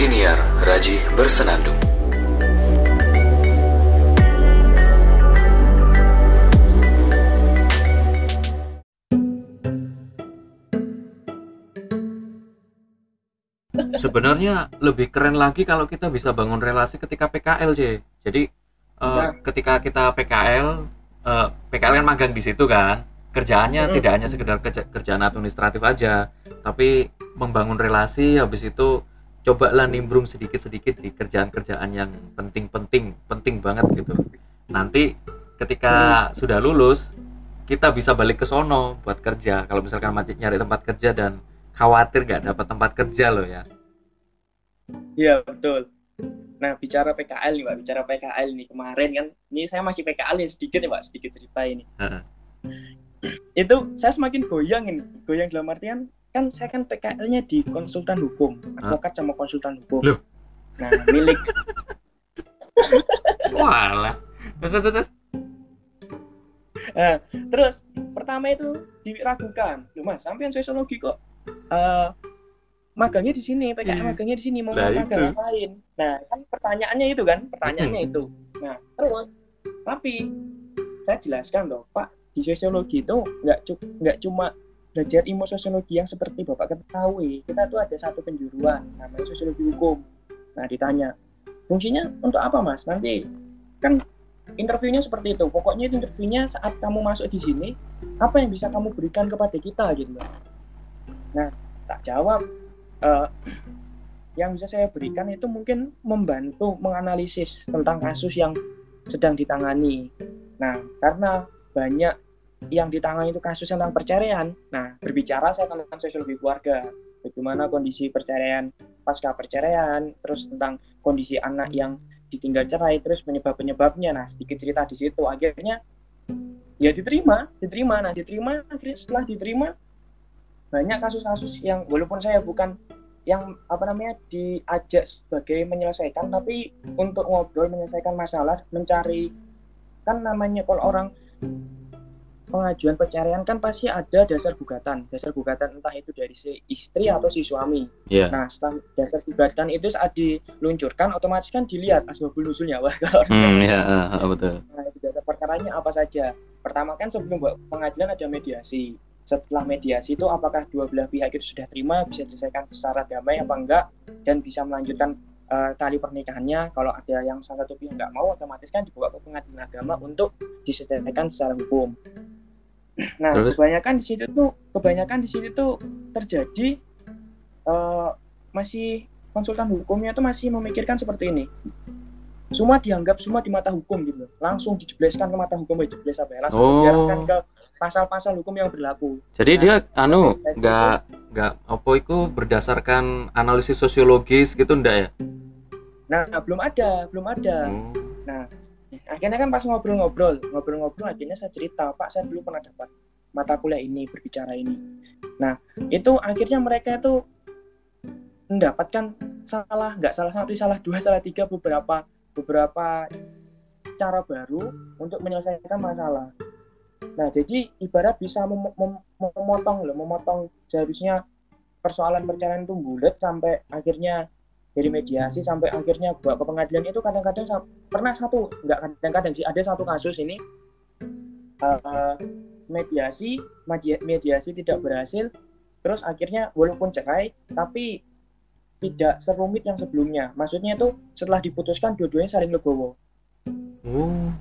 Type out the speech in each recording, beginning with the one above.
Siniar Raji Bersenandung. Sebenarnya lebih keren lagi kalau kita bisa bangun relasi ketika PKL, C. Jadi Ya. ketika kita PKL, eh, PKL kan magang di situ kan, kerjaannya tidak hanya sekedar kerja- kerjaan administratif aja, tapi membangun relasi habis itu cobalah nimbrung sedikit-sedikit di kerjaan-kerjaan yang penting-penting, penting banget gitu. Nanti ketika sudah lulus, kita bisa balik ke sono buat kerja. Kalau misalkan mati nyari tempat kerja dan khawatir nggak dapat tempat kerja loh ya. Iya betul. Nah bicara PKL nih Pak, bicara PKL nih kemarin kan, ini saya masih PKL ya sedikit ya Pak, sedikit cerita ini. Heeh. Itu saya semakin goyang ini, goyang dalam artian kan saya kan PKL-nya di konsultan hukum, advokat sama konsultan hukum. Loh. Nah milik Walah. Terus, terus, terus. Nah, terus pertama itu diragukan, loh mas, sampean sosiologi kok eh, magangnya di sini, PKL Iya. magangnya di sini, mau Lah, magang itu. ngapain? Nah, kan pertanyaannya itu kan, pertanyaannya Mm-mm. itu. Nah, terus tapi saya jelaskan loh, Pak, di sosiologi itu nggak nggak cuma belajar ilmu sosiologi yang seperti Bapak ketahui. Kita tuh ada satu penjuruan namanya sosiologi hukum. Nah, ditanya, fungsinya untuk apa, Mas? Nanti kan interviewnya seperti itu. Pokoknya itu interviewnya saat kamu masuk di sini, apa yang bisa kamu berikan kepada kita gitu. Nah, tak jawab eh, yang bisa saya berikan itu mungkin membantu menganalisis tentang kasus yang sedang ditangani. Nah, karena banyak yang ditangani itu kasus tentang perceraian. Nah, berbicara saya tentang sosiologi keluarga, bagaimana kondisi perceraian pasca perceraian, terus tentang kondisi anak yang ditinggal cerai, terus penyebab-penyebabnya. Nah, sedikit cerita di situ. Akhirnya ya diterima, diterima. Nah, diterima setelah diterima banyak kasus-kasus yang walaupun saya bukan yang apa namanya diajak sebagai menyelesaikan tapi untuk ngobrol menyelesaikan masalah mencari kan namanya kalau orang pengajuan perceraian kan pasti ada dasar gugatan dasar gugatan entah itu dari si istri atau si suami Iya. nah setelah dasar gugatan itu saat diluncurkan otomatis kan dilihat asbabul nuzulnya wah kalau Hmm, ya, betul. Nah, itu dasar perkaranya apa saja? Pertama kan sebelum pengadilan ada mediasi. Setelah mediasi itu apakah dua belah pihak itu sudah terima, bisa diselesaikan secara damai apa enggak, dan bisa melanjutkan eh, tali pernikahannya. Kalau ada yang salah satu pihak nggak mau, otomatis kan dibawa ke pengadilan agama untuk diselesaikan secara hukum. Nah, Terus? kebanyakan di situ tuh, kebanyakan di situ tuh terjadi eh, masih konsultan hukumnya tuh masih memikirkan seperti ini semua dianggap semua di mata hukum gitu langsung dijebleskan ke mata hukum dijebles apa ya langsung Oh. diarahkan ke pasal-pasal hukum yang berlaku Jadi Nah, dia anu tes itu- nggak nggak apa itu berdasarkan analisis sosiologis gitu ndak ya? nah belum ada belum ada Oh. Akhirnya kan pas ngobrol-ngobrol ngobrol-ngobrol akhirnya saya cerita pak saya dulu pernah dapat mata kuliah ini berbicara ini. Nah itu akhirnya mereka itu mendapatkan salah nggak salah satu salah dua salah tiga beberapa beberapa cara baru untuk menyelesaikan masalah. Nah jadi ibarat bisa mem- mem- memotong loh memotong seharusnya persoalan perceraian itu bulat sampai akhirnya dari mediasi sampai akhirnya bawa ke pengadilan itu kadang-kadang pernah satu nggak kadang-kadang sih ada satu kasus ini eh, mediasi media- mediasi tidak berhasil terus akhirnya walaupun cerai tapi tidak serumit yang sebelumnya. Maksudnya itu setelah diputuskan dua-duanya saling legowo. Oh.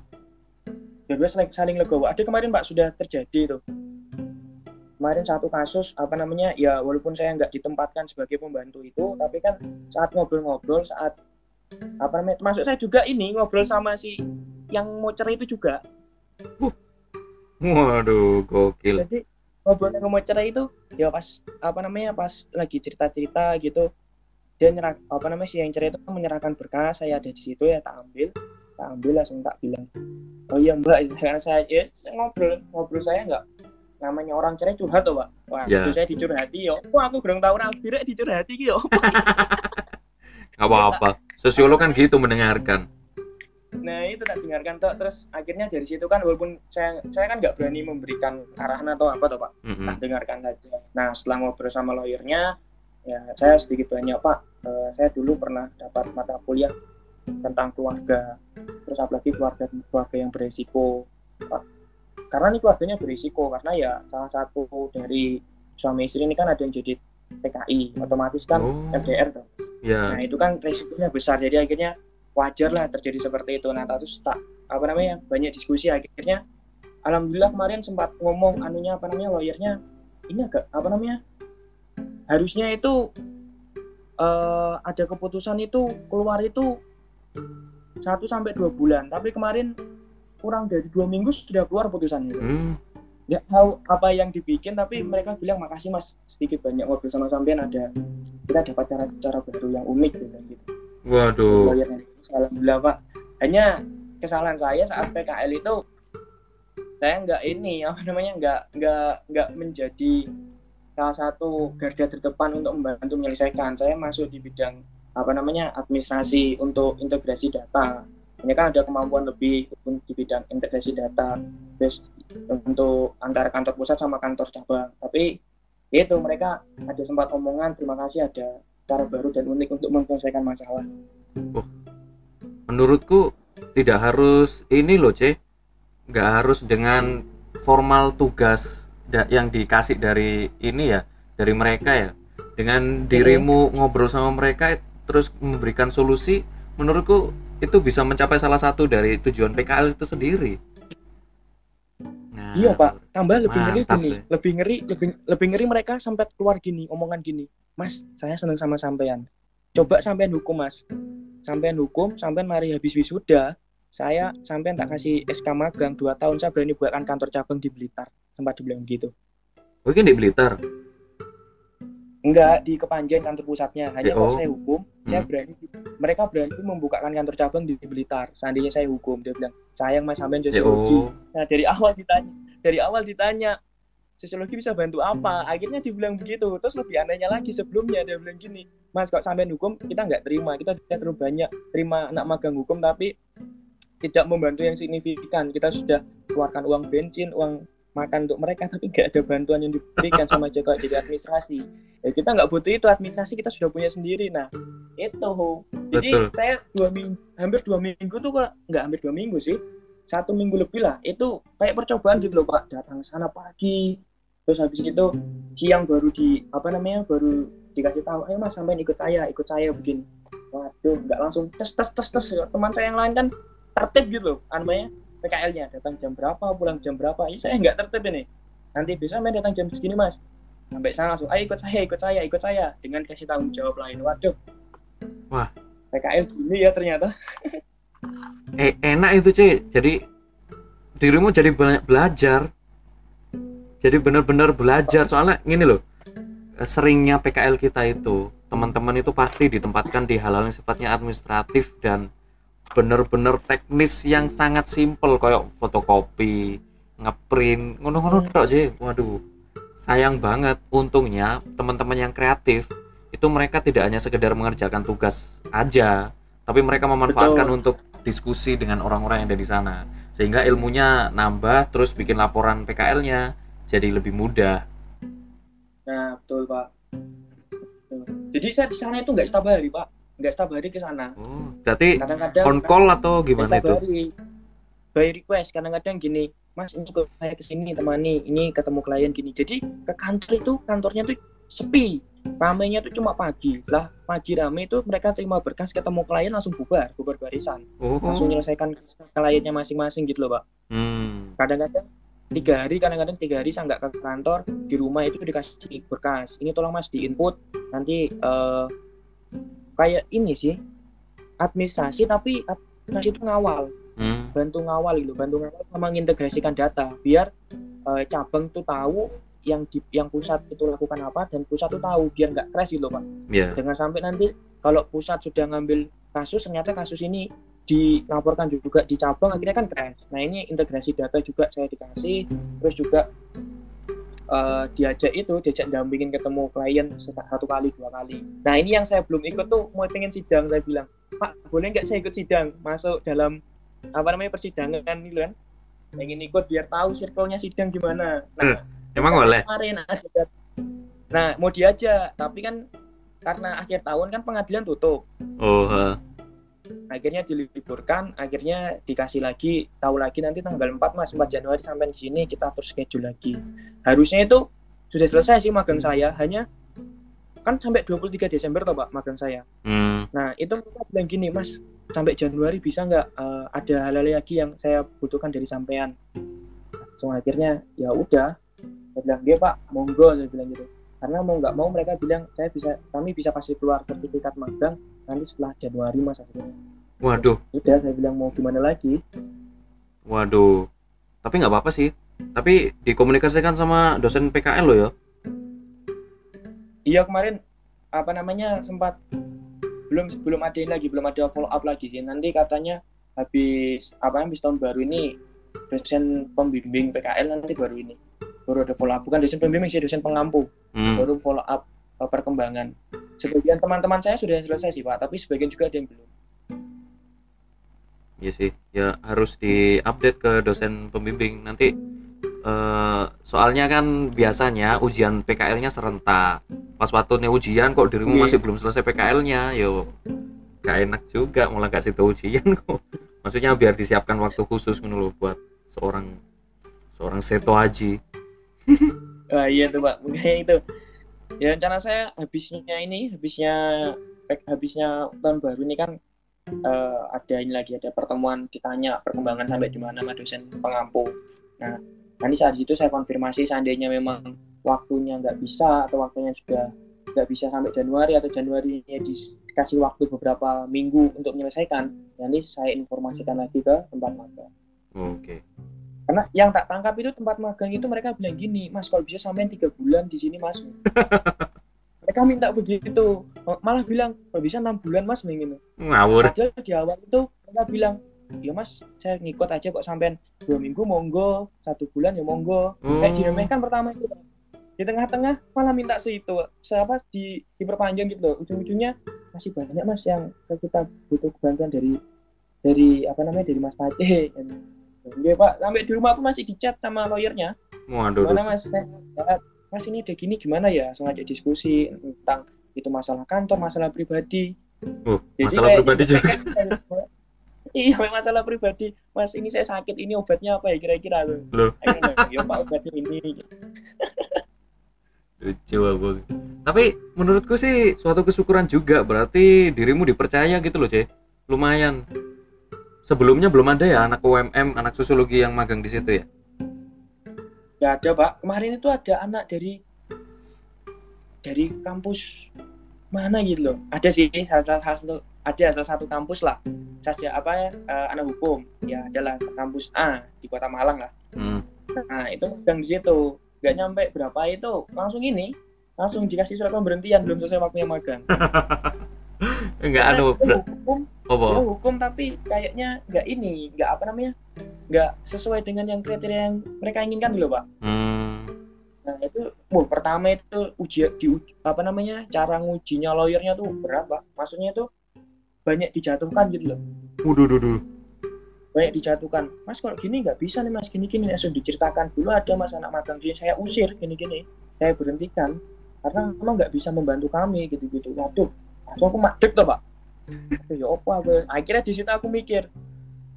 dua-duanya saling, saling legowo. Ada kemarin pak sudah terjadi itu kemarin satu kasus apa namanya ya walaupun saya nggak ditempatkan sebagai pembantu itu tapi kan saat ngobrol-ngobrol saat apa namanya termasuk saya juga ini ngobrol sama si yang mau cerai itu juga. Waduh, gokil. jadi ngobrol yang mau cerai itu ya pas apa namanya pas lagi cerita-cerita gitu dia nyerah apa namanya si yang cerai itu menyerahkan berkas saya ada di situ ya tak ambil tak ambil langsung tak bilang. Oh iya mbak karena saya ya, saya ngobrol ngobrol saya nggak namanya orang cerai curhat tuh pak wah Ya. itu saya dicurhati yo wah aku kurang tahu rapi rek dicurhati yo apa-apa. Sosiolog kan gitu mendengarkan. nah itu tak dengarkan tuh terus akhirnya dari situ kan walaupun saya saya kan nggak berani memberikan arahan atau apa tuh pak Mm-mm. tak dengarkan saja. Nah setelah ngobrol sama lawyernya, ya saya sedikit banyak Pak eh, saya dulu pernah dapat mata kuliah tentang keluarga terus apalagi keluarga keluarga yang beresiko Pak. Karena ini keluarganya berisiko karena ya salah satu dari suami istri ini kan ada yang jadi PKI otomatis kan Oh. FDR dong. ya Nah itu kan risikonya besar jadi akhirnya wajar lah terjadi seperti itu. Nah terus tak apa namanya banyak diskusi akhirnya alhamdulillah kemarin sempat ngomong anunya apa namanya lawyernya ini agak apa namanya harusnya itu eh, ada keputusan itu keluar itu satu sampai dua bulan tapi kemarin kurang dari dua minggu sudah keluar putusannya. Hmm, nggak tahu apa yang dibikin tapi mereka bilang makasih mas. Sedikit banyak ngobrol sama sampean ada kita dapat cara cara baru yang unik gitu gitu. Waduh. Alhamdulillah pak. Hanya kesalahan saya saat PKL itu saya nggak ini apa namanya nggak nggak nggak menjadi salah satu garda terdepan untuk membantu menyelesaikan. Saya masuk di bidang apa namanya administrasi untuk integrasi data ini kan ada kemampuan lebih di bidang integrasi data terus untuk antara kantor pusat sama kantor cabang. Tapi itu mereka ada sempat omongan terima kasih ada cara baru dan unik untuk menyelesaikan masalah. Menurutku tidak harus ini loh C nggak harus dengan formal tugas yang dikasih dari ini ya dari mereka ya. Dengan dirimu ngobrol sama mereka terus memberikan solusi menurutku itu bisa mencapai salah satu dari tujuan PKL itu sendiri nah, Iya pak, tambah lebih ngeri gini, ya. lebih ngeri, lebih lebih ngeri mereka sampai keluar gini, omongan gini, Mas, saya seneng sama sampean. Coba sampean hukum Mas, sampean hukum, sampean mari habis wisuda, saya sampean tak kasih SK magang 2 tahun, saya berani buatkan kantor cabang di Blitar, sempat dibilang gitu. oh ini di Blitar Enggak di Kepanjen kantor pusatnya, hanya Eh, kalau oh. saya hukum, saya Hmm. berani, mereka berani membukakan kantor cabang di Blitar. Seandainya saya hukum, dia bilang, sayang Mas sampean ya sosiologi. oh Nah dari awal ditanya, dari awal ditanya sosiologi bisa bantu apa? Akhirnya dibilang begitu. Terus lebih anehnya lagi sebelumnya dia bilang gini, Mas kok sampai hukum kita nggak terima, kita tidak terlalu banyak terima anak magang hukum tapi tidak membantu yang signifikan. Kita sudah keluarkan uang bensin, uang makan untuk mereka tapi nggak ada bantuan yang diberikan sama Joko jadi administrasi. Ya kita nggak butuh itu administrasi kita sudah punya sendiri. Nah itu. Jadi Betul. saya dua minggu, hampir dua minggu tuh kok nggak hampir dua minggu sih satu minggu lebih lah itu kayak percobaan gitu loh pak datang sana pagi terus habis itu siang baru di apa namanya baru dikasih tahu ayo mas sampai ikut saya ikut saya begini waduh nggak langsung tes tes tes tes teman saya yang lain kan tertib gitu loh namanya PKL-nya datang jam berapa pulang jam berapa. Ini saya nggak tertib ini. Nanti bisa main datang jam segini mas. Sampai sana langsung ayo ikut saya ikut saya ikut saya. Dengan kasih tanggung jawab lain. Waduh. Wah. PKL gini ya ternyata. Eh enak itu C jadi dirimu jadi banyak belajar. Jadi benar-benar belajar. Soalnya gini loh eh, seringnya PKL kita itu teman-teman itu pasti ditempatkan di hal-hal yang sifatnya administratif dan bener-bener teknis yang sangat simpel kayak fotokopi ngeprint ngono-ngono Hmm. tok J waduh sayang banget untungnya teman-teman yang kreatif itu mereka tidak hanya sekedar mengerjakan tugas aja tapi mereka memanfaatkan Betul. untuk diskusi dengan orang-orang yang ada di sana sehingga ilmunya nambah terus bikin laporan PKL-nya jadi lebih mudah Nah, betul Pak. Jadi saya di sana itu nggak setiap hari Pak, nggak setiap hari ke sana. oh, berarti Kadang-kadang on call atau nggak gimana itu hari. By request, kadang-kadang gini, Mas ini kok saya ke sini temani, ini ketemu klien gini. Jadi ke kantor itu kantornya tuh sepi, ramenya tuh cuma pagi. Setelah pagi rame itu mereka terima berkas ketemu klien langsung bubar, bubar barisan, langsung oh menyelesaikan kliennya masing-masing gitu loh Pak. hmm. kadang-kadang tiga hari kadang-kadang tiga hari saya nggak ke kantor di rumah itu dikasih berkas ini tolong mas di input nanti eh, kayak ini sih administrasi tapi administrasi itu ngawal Hmm. bantu ngawal gitu bantu ngawal sama mengintegrasikan data biar eh, cabang tuh tahu yang di yang pusat itu lakukan apa dan pusat tuh tahu biar nggak crash gitu pak ya jangan sampai nanti kalau pusat sudah ngambil kasus ternyata kasus ini dilaporkan juga di cabang akhirnya kan crash. Nah ini integrasi data juga saya dikasih, terus juga eh, diajak itu diajak dampingin ketemu klien satu kali dua kali. Nah ini yang saya belum ikut tuh mau pengen sidang saya bilang Pak boleh nggak saya ikut sidang masuk dalam apa namanya persidangan gitu kan? Pengen ikut biar tahu circle-nya sidang gimana. Nah emang boleh kemarin ada Nah, mau diajak, tapi kan karena akhir tahun kan pengadilan tutup oh ha. Akhirnya diliburkan akhirnya dikasih lagi tahu lagi nanti tanggal 4 mas 4 Januari sampai di sini kita atur schedule lagi. Harusnya itu sudah selesai sih magang saya hanya kan sampai 23 Desember toh pak magang saya. Hmm. nah itu mereka bilang gini mas sampai Januari bisa nggak eh, ada hal-hal lagi yang saya butuhkan dari sampean? So akhirnya ya udah saya bilang dia pak monggo saya bilang gitu. Karena mau nggak mau mereka bilang saya bisa kami bisa kasih keluar sertifikat magang nanti setelah Januari mas akhirnya waduh. Udah saya bilang mau gimana lagi? Waduh. Tapi nggak apa-apa sih. Tapi dikomunikasikan sama dosen PKL lo ya. Iya kemarin apa namanya sempat belum belum ada ini lagi belum ada follow up lagi sih. Nanti katanya habis apa habis tahun baru ini dosen pembimbing PKL nanti baru ini baru ada follow up bukan dosen pembimbing sih dosen pengampu. Hmm. baru follow up uh, perkembangan. Sebagian teman-teman saya sudah selesai sih pak tapi sebagian juga ada yang belum Iya sih, ya harus diupdate ke dosen pembimbing nanti. eh, soalnya kan biasanya ujian PKL-nya serentak. Pas waktu nih ujian kok dirimu Iya. masih belum selesai PKL-nya, yo gak enak juga malah gak situ ujian kok. Maksudnya biar disiapkan waktu khusus lho buat seorang seorang seto haji. Ah iya tuh pak, makanya itu. Ya rencana saya habisnya ini, habisnya habisnya tahun baru ini kan eh, ada ini lagi ada pertemuan ditanya perkembangan sampai di mana sama dosen pengampu. Nah nanti saat itu saya konfirmasi seandainya memang waktunya nggak bisa atau waktunya sudah nggak bisa sampai Januari atau Januari dikasih waktu beberapa minggu untuk menyelesaikan, nanti saya informasikan lagi ke tempat magang. Oke. Karena yang tak tangkap itu tempat magang itu mereka bilang gini, Mas kalau bisa sampai tiga bulan di sini Mas. mereka minta begitu, malah bilang kalau bisa enam bulan Mas ingin. Ngawur. Padahal di awal itu mereka bilang, ya Mas saya ngikut aja kok sampai dua minggu monggo, satu bulan ya monggo. Kayak Oh. diremehkan pertama itu. Di tengah-tengah malah minta segitu, siapa di diperpanjang gitu loh. Ujung-ujungnya masih banyak Mas yang kita butuh bantuan dari dari apa namanya dari Mas Fatih. Iya Pak, sampai di rumah aku masih dicat sama lawyernya. Waduh. Gimana Mas? Saya, "Ya, mas ini udah gini gimana ya? Langsung aja diskusi tentang itu masalah kantor, masalah pribadi. Oh, Jadi masalah kayak pribadi gitu juga. kan, Iya, masalah pribadi. Mas, ini saya sakit, ini obatnya apa ya kira-kira tuh? Loh. Ya Pak, obatnya ini. Lucu. Tapi menurutku sih suatu kesyukuran juga berarti dirimu dipercaya gitu loh, C. Lumayan. Sebelumnya belum ada ya anak UMM, anak sosiologi yang magang di situ ya? Ya ada Pak. Kemarin itu ada anak dari dari kampus mana gitu loh. Ada sih salah satu ada salah satu kampus lah. Saja apa ya eh, anak hukum. Ya adalah kampus A di Kota Malang lah. Hmm. Nah itu magang di situ. Gak nyampe berapa itu langsung ini langsung dikasih surat pemberhentian belum selesai waktunya magang. Enggak anu hukum, itu hukum tapi kayaknya nggak ini, nggak apa namanya, nggak sesuai dengan yang kriteria yang mereka inginkan loh pak. Hmm. Nah itu, wah pertama itu uji di apa namanya cara ngujinya lawyernya tuh berat pak. Maksudnya itu banyak dijatuhkan gitu loh, Waduh, duh, duh. banyak dijatuhkan. Mas kalau gini nggak bisa nih mas, gini gini langsung diceritakan dulu ada mas anak magang gini saya usir gini gini, saya berhentikan karena memang nggak bisa membantu kami gitu gitu. Waduh, langsung aku madep tuh pak. Aduh, ya apa aku? Akhirnya di situ aku mikir,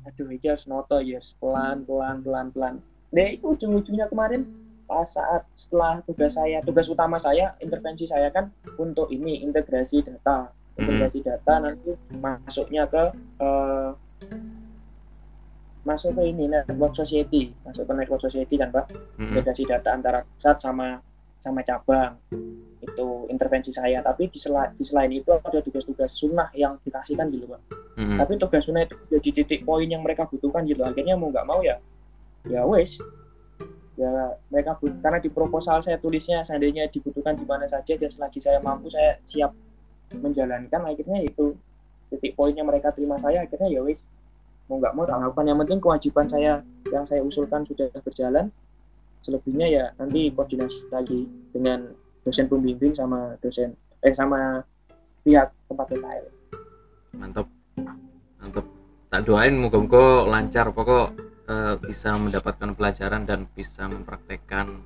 aduh ini harus noto ya harus pelan pelan pelan pelan. Nah itu ujung ujungnya kemarin pas saat setelah tugas saya tugas utama saya intervensi saya kan untuk ini integrasi data. Integrasi data nanti masuknya ke eh, masuk ke ini network society. Masuk ke network society kan pak? Hmm. integrasi data antara pusat sama sama cabang intervensi saya. Tapi di, sela- di selain itu ada tugas-tugas sunnah yang dikasihkan gitu pak. Hmm. tapi tugas sunnah itu jadi titik poin yang mereka butuhkan gitu. Akhirnya mau nggak mau ya ya wes. Ya mereka but- karena di proposal saya tulisnya seandainya dibutuhkan di mana saja dan selagi saya mampu saya siap menjalankan. Akhirnya itu titik poin yang mereka terima saya. Akhirnya ya wes mau nggak mau tak lakukan. Yang penting kewajiban saya yang saya usulkan sudah berjalan. Selebihnya ya nanti koordinasi lagi dengan dosen pembimbing sama dosen eh sama pihak tempat PKL Mantap. Mantap. Tak doain moga-moga lancar pokok eh, bisa mendapatkan pelajaran dan bisa mempraktekkan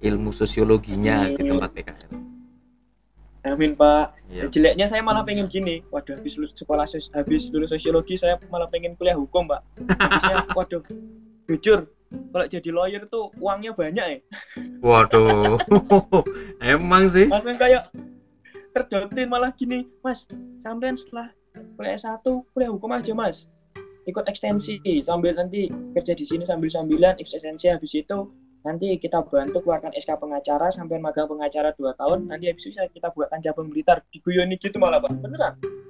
ilmu sosiologinya di Amin. tempat PKL. amin pak Iya. jeleknya saya malah pengen gini waduh habis lulus sekolah habis lulus sosiologi saya malah pengen kuliah hukum pak habisnya waduh jujur kalau jadi lawyer tuh uangnya banyak ya Waduh. Emang sih. langsung kayak terdoktrin malah gini mas sampean setelah kuliah S1 kuliah hukum aja mas ikut ekstensi sambil nanti kerja di sini sambil sambilan ikut ekstensi habis itu nanti kita bantu keluarkan SK pengacara sampai magang pengacara 2 tahun nanti habis itu kita buatkan cabang blitar diguyoni gitu malah pak beneran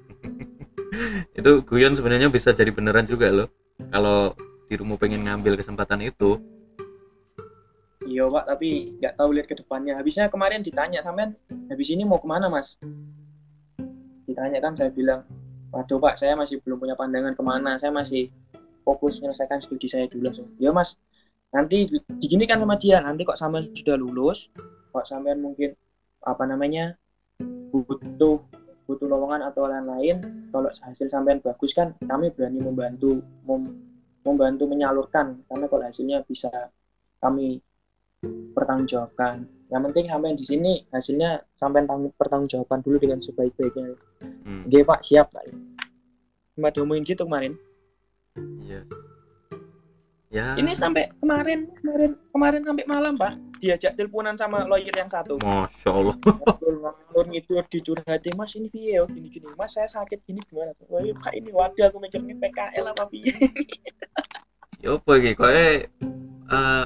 Itu guyon sebenarnya bisa jadi beneran juga loh. Kalau dirimu pengen ngambil kesempatan itu, iya pak tapi nggak tahu lihat ke depannya. Habisnya kemarin ditanya sampean habis ini mau ke mana mas? Ditanya kan saya bilang waduh pak saya masih belum punya pandangan ke mana. Saya masih fokus menyelesaikan studi saya dulu langsung ya mas nanti di- diginikan sama dia. Nanti kok sampean sudah lulus kok sampean mungkin apa namanya butuh butuh lowongan atau lain-lain kalau hasil sampean bagus kan kami berani membantu mem- membantu menyalurkan karena kalau hasilnya bisa kami pertanggungjawabkan. Yang penting sampean di sini hasilnya tanggung pertanggungjawaban dulu dengan sebaik-baiknya. Hmm, Oke pak siap pak. Mbak diomongin gitu kemarin. Iya. Ya. ini sampai kemarin kemarin kemarin sampai malam pak diajak teleponan sama lawyer yang satu Masya Allah. ngobrol itu dicurhatin mas ini piye yo gini gini mas saya sakit gini gimana iya pak ini waduh aku mikirnya PKL apa piye Ya apa? Kok eh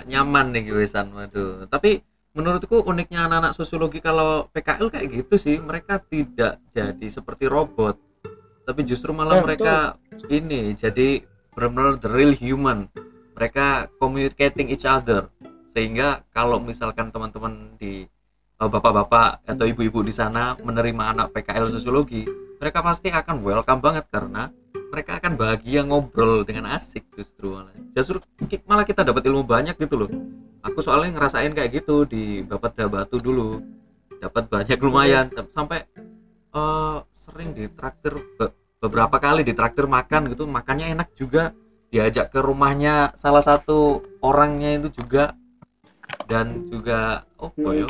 nyaman nih wisan. Waduh. Tapi menurutku uniknya anak-anak sosiologi kalau PKL kayak gitu sih, mereka tidak jadi seperti robot. Tapi justru malah Nah, mereka ini jadi benar-benar the real human. Mereka communicating each other. Sehingga kalau misalkan teman-teman di eh, bapak-bapak atau ibu-ibu di sana menerima anak PKL sosiologi, mereka pasti akan welcome banget karena mereka akan bahagia ngobrol dengan asik justru malah. Justru malah kita dapat ilmu banyak gitu loh. Aku soalnya ngerasain kayak gitu di Bapak Batu dulu. Dapat banyak lumayan. Sam- sampai eh, sering ditraktir be- beberapa kali ditraktir makan gitu. Makannya enak juga. Diajak ke rumahnya salah satu orangnya itu juga dan juga oh Hmm. yo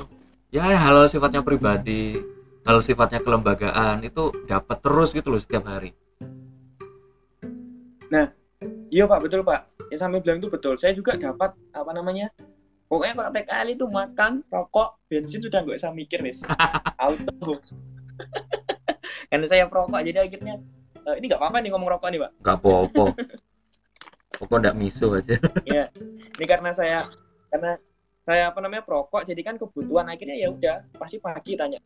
ya hal sifatnya pribadi hal sifatnya kelembagaan itu dapat terus gitu loh setiap hari iya pak betul pak yang sampai bilang itu betul saya juga dapat apa namanya pokoknya kalau PKL itu makan rokok bensin sudah nggak usah mikir wis auto karena saya perokok jadi akhirnya eh, ini nggak apa-apa nih ngomong rokok nih pak Gak apa-apa. Pokok ndak misu aja. Iya. Ini karena saya karena saya apa namanya perokok jadi kan kebutuhan akhirnya ya udah pasti pagi tanya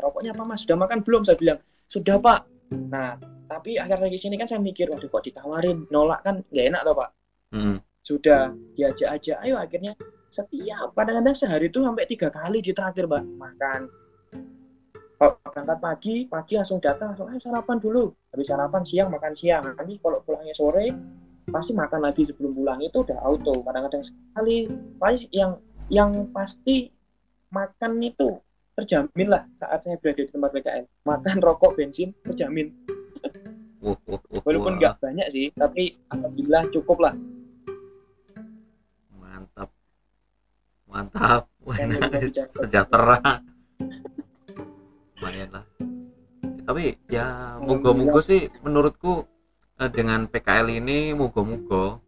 rokoknya apa mas? Sudah makan belum? Saya bilang sudah pak. Nah tapi akhir-akhir sini kan saya mikir waduh kok ditawarin? Nolak kan nggak enak toh pak. Hmm. sudah diajak aja. Ayo akhirnya setiap kadang-kadang sehari itu sampai tiga kali ditraktir mbak. Makan. Kalau berangkat pagi pagi langsung datang langsung ayo sarapan dulu. Habis sarapan siang makan siang. Nanti kalau pulangnya sore pasti makan lagi sebelum pulang. Itu udah auto kadang-kadang sekali. Paling yang yang pasti makan itu terjamin lah saat saya berada di tempat PKL makan rokok bensin terjamin walaupun nggak banyak sih tapi alhamdulillah cukup lah mantap. Mantap. Sejahtera. Lumayan lah. Tapi ya moga-moga sih menurutku eh, dengan PKL ini moga-moga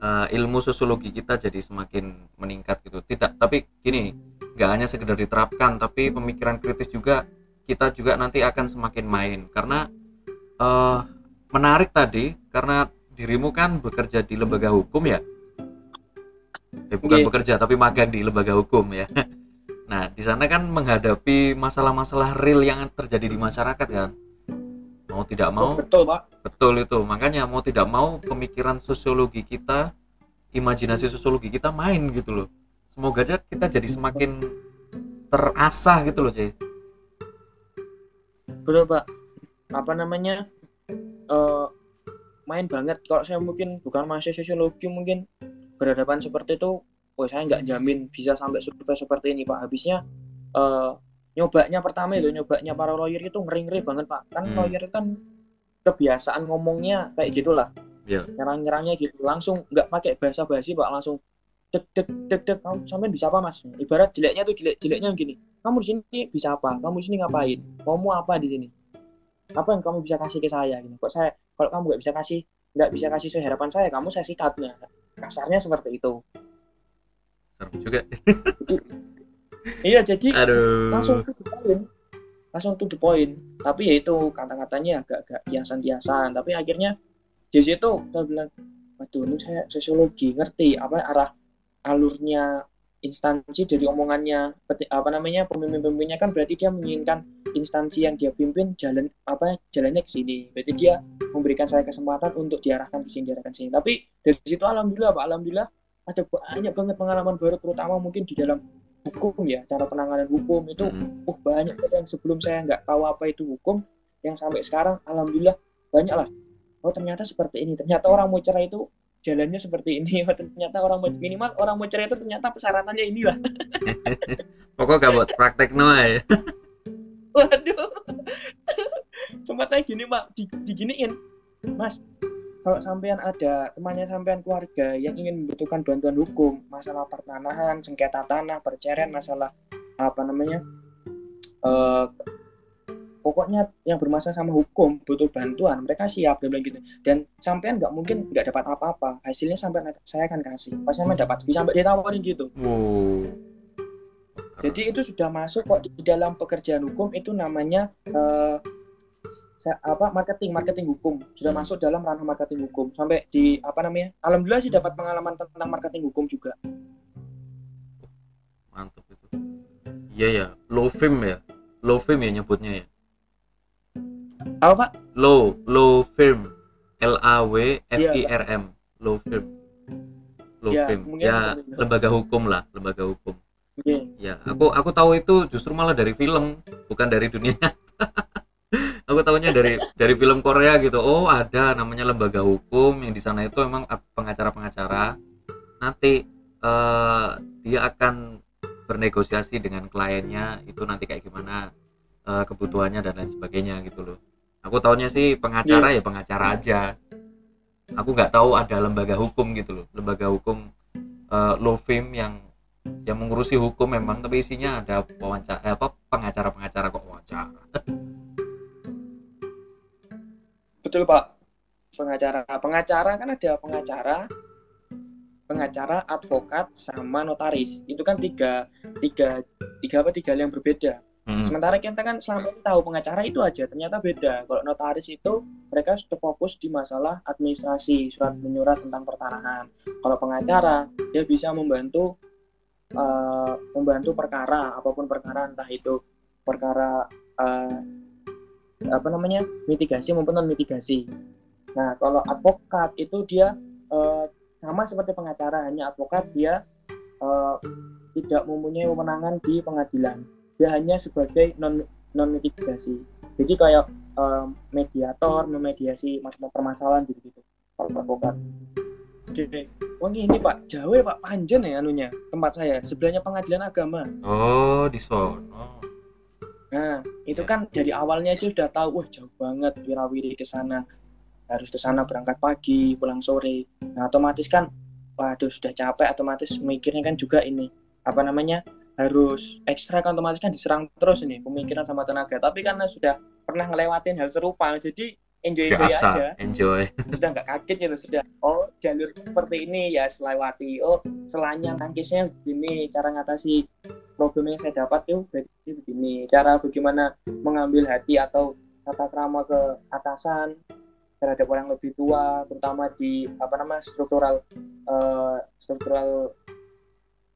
eh, ilmu sosiologi kita jadi semakin meningkat gitu. Tidak, tapi gini, nggak hanya sekedar diterapkan, tapi pemikiran kritis juga kita juga nanti akan semakin main karena eh, menarik tadi karena dirimu kan bekerja di lembaga hukum ya. Eh, bukan Iya. bekerja tapi magang di lembaga hukum ya. Nah, di sana kan menghadapi masalah-masalah real yang terjadi di masyarakat kan. Mau tidak mau, betul pak betul itu. Makanya mau tidak mau pemikiran sosiologi kita, imajinasi sosiologi kita main gitu loh. Semoga aja kita jadi semakin terasah gitu loh, Cey. betul pak apa namanya eh main banget kalau saya mungkin bukan mahasiswa sosiologi mungkin berhadapan seperti itu oh saya nggak jamin bisa sampai survei seperti ini pak habisnya eh nyobanya pertama itu nyobanya para lawyer itu ngeri-ngeri banget pak. Kan Hmm. lawyer kan kebiasaan ngomongnya kayak gitulah. Iya. nyerang-nyerangnya gitu. Langsung nggak pakai bahasa basi pak. Langsung dek dek dek dek kamu sampai bisa apa mas? Ibarat jeleknya tuh jelek jeleknya gini. Kamu di sini bisa apa? Kamu di sini ngapain? Mau apa di sini? Apa yang kamu bisa kasih ke saya? Gitu. Kok saya kalau kamu nggak bisa kasih nggak bisa kasih sesuai harapan saya kamu saya sikatnya kasarnya seperti itu. Serem juga. iya jadi Aduh. langsung to the point langsung to the point tapi ya itu kata-katanya agak-agak hiasan-hiasan. Tapi akhirnya di situ saya bilang waduh ini saya sosiologi ngerti apa arah alurnya instansi dari omongannya. Apa namanya pemimpin-pemimpinnya kan berarti dia menginginkan instansi yang dia pimpin jalan apa jalannya ke sini. Berarti dia memberikan saya kesempatan untuk diarahkan ke sini diarahkan ke sini. Tapi dari situ alhamdulillah pak alhamdulillah ada banyak banget pengalaman baru terutama mungkin di dalam hukum ya cara penanganan hukum itu Mm-mm. uh banyak yang sebelum saya nggak tahu apa itu hukum yang sampai sekarang alhamdulillah banyak lah oh ternyata seperti ini. Ternyata orang mau cerai itu jalannya seperti ini. Oh, ternyata orang mau minimal orang mau cerai itu ternyata persyaratannya inilah. Pokok gak buat praktek no ya. waduh. Sempat saya gini pak di, diginiin. Mas kalau sampean ada temannya sampean keluarga yang ingin membutuhkan bantuan hukum masalah pertanahan sengketa tanah perceraian masalah apa namanya eh pokoknya yang bermasalah sama hukum butuh bantuan mereka siap dia bilang gitu. Dan sampean nggak mungkin nggak dapat apa-apa. Hasilnya sampean saya akan kasih. Pas sampean dapat fee sampai ditawarin gitu. Wow. jadi itu sudah masuk kok di dalam pekerjaan hukum itu namanya sa- apa marketing marketing hukum sudah masuk dalam ranah marketing hukum sampai di apa namanya alhamdulillah sih dapat pengalaman tentang marketing hukum juga mantap itu. Iya ya, low firm ya. Low firm ya nyebutnya ya. apa pak Low, low firm. L A W F I R M. Low firm. Low Ya, mungkin Ya, lembaga hukum lah, lembaga hukum. Oke. Ya, aku aku tahu itu justru malah dari film, bukan dari dunia nyata. aku tahunya dari dari film Korea gitu. Oh, ada namanya lembaga hukum yang di sana itu memang pengacara-pengacara. Nanti eh, dia akan bernegosiasi dengan kliennya itu nanti kayak gimana eh, kebutuhannya dan lain sebagainya gitu loh. Aku tahunya sih pengacara ya pengacara aja. Aku nggak tahu ada lembaga hukum gitu loh, lembaga hukum eh, law firm yang yang mengurusi hukum memang tapi isinya ada wawancara eh, apa pengacara-pengacara kok wawancara. Betul pak pengacara pengacara kan ada pengacara pengacara advokat sama notaris itu kan tiga tiga tiga apa tiga hal yang berbeda Hmm. Sementara kita kan selama ini tahu pengacara itu aja, ternyata beda. Kalau notaris itu mereka sudah fokus di masalah administrasi, surat menyurat tentang pertanahan. Kalau pengacara dia bisa membantu eh, membantu perkara apa pun perkara entah itu perkara eh, apa namanya mitigasi maupun non mitigasi. Nah kalau advokat itu dia eh, sama seperti pengacara hanya advokat dia eh, tidak mempunyai kewenangan di pengadilan. Dia hanya sebagai non non mitigasi jadi kayak em, mediator memediasi masalah permasalahan gitu gitu kalau advokat. Oke, wah ini pak jauh ya pak. Panjen ya anunya tempat saya. Sebelahnya pengadilan agama. Oh, di sono. Nah itu kan dari awalnya aja udah tahu wah jauh banget wirawiri ke sana. Harus ke sana berangkat pagi pulang sore. Nah otomatis kan waduh sudah capek otomatis mikirnya kan juga ini apa namanya harus ekstra kan otomatis kan diserang terus ini pemikiran sama tenaga. Tapi karena sudah pernah ngelewatin hal serupa jadi enjoy enjoy aja enjoy. sudah nggak kaget gitu sudah oh jalur seperti ini ya selewati oh selanya tangkisnya begini cara ngatasi problem yang saya dapat tuh berarti begini cara bagaimana mengambil hati atau tata krama ke atasan terhadap orang lebih tua terutama di apa nama struktural eh, struktural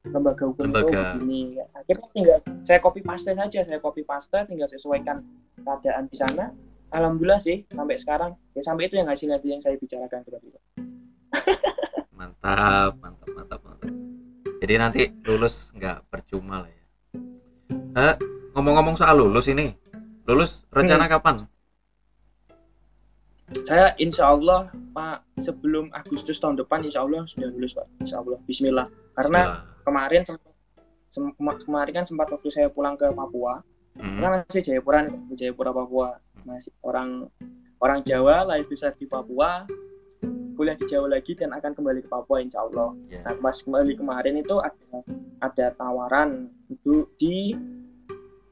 lembaga hukum itu Lembaga. begini akhirnya tinggal saya copy paste saja saya copy paste tinggal sesuaikan keadaan di sana alhamdulillah sih sampai sekarang ya sampai itu yang hasilnya yang saya bicarakan Pak. Mantap, mantap, mantap, mantap. Jadi nanti lulus nggak percuma lah ya. Eh, ngomong-ngomong soal lulus ini, lulus rencana kapan? saya insya Allah Pak sebelum Agustus tahun depan insya Allah sudah lulus Pak insya Allah Bismillah karena Bismillah. kemarin sem- kema- kemarin kan sempat waktu saya pulang ke Papua Hmm. karena masih Jayapura Jayapura Papua masih orang orang Jawa lahir besar di Papua kuliah di Jawa lagi dan akan kembali ke Papua insya Allah. Ya. nah pas kembali kemarin itu ada ada tawaran itu di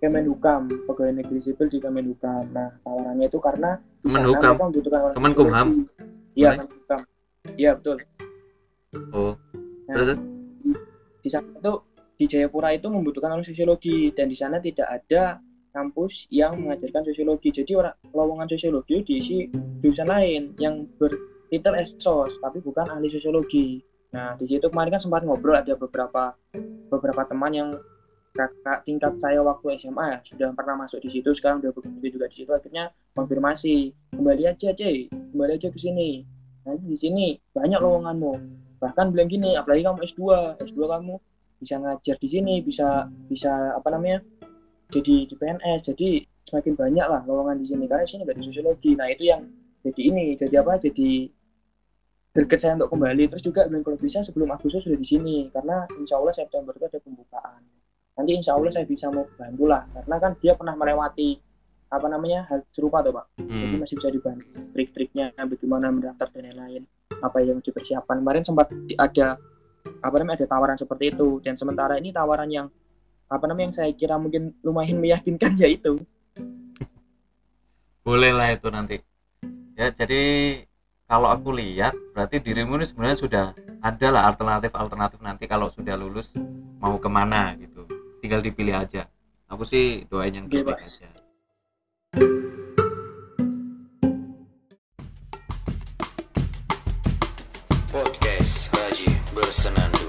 Kemenhukam pegawai negeri sipil di Kemenhukam. Nah tawarannya itu karena di sana mereka membutuhkan orang Kemenkumham? iya? Kemenhukam. Iya betul. Oh. Nah, terus di sana itu di Jayapura itu membutuhkan orang sosiologi dan di sana tidak ada kampus yang mengajarkan sosiologi. Jadi orang lowongan sosiologi diisi jurusan lain yang bertitel esos tapi bukan ahli sosiologi. Nah di situ kemarin kan sempat ngobrol ada beberapa beberapa teman yang kakak tingkat saya waktu SMA ya sudah pernah masuk di situ sekarang udah bekerja juga di situ akhirnya konfirmasi kembali aja C kembali aja ke sini. Nanti di sini banyak lowonganmu. Bahkan bilang gini apalagi kamu S2 S2 kamu bisa ngajar di sini bisa bisa apa namanya jadi di PNS jadi semakin banyak lah lowongan di sini. Karena di sini nggak ada sosiologi. Nah itu yang jadi ini jadi apa? Jadi greget saya untuk kembali. Terus juga kalau bisa sebelum Agustus sudah di sini. Karena insya Allah September itu ada pembukaan. Nanti insya Allah saya bisa mau bantu lah. Karena kan dia pernah melewati apa namanya hal serupa tuh pak. Jadi hmm, masih bisa dibantu trik-triknya bagaimana mendaftar dan lain-lain. Apa yang dipersiapkan. Kemarin sempat di- ada apa namanya ada tawaran seperti itu. Dan sementara ini tawaran yang apa namanya yang saya kira mungkin lumayan meyakinkan yaitu boleh lah itu nanti. Ya jadi kalau aku lihat berarti dirimu ini sebenarnya sudah ada lah alternatif alternatif nanti kalau sudah lulus mau ke mana gitu. Tinggal dipilih aja. Aku sih doain yang terbaik aja. Podcast Raji Bersenandung.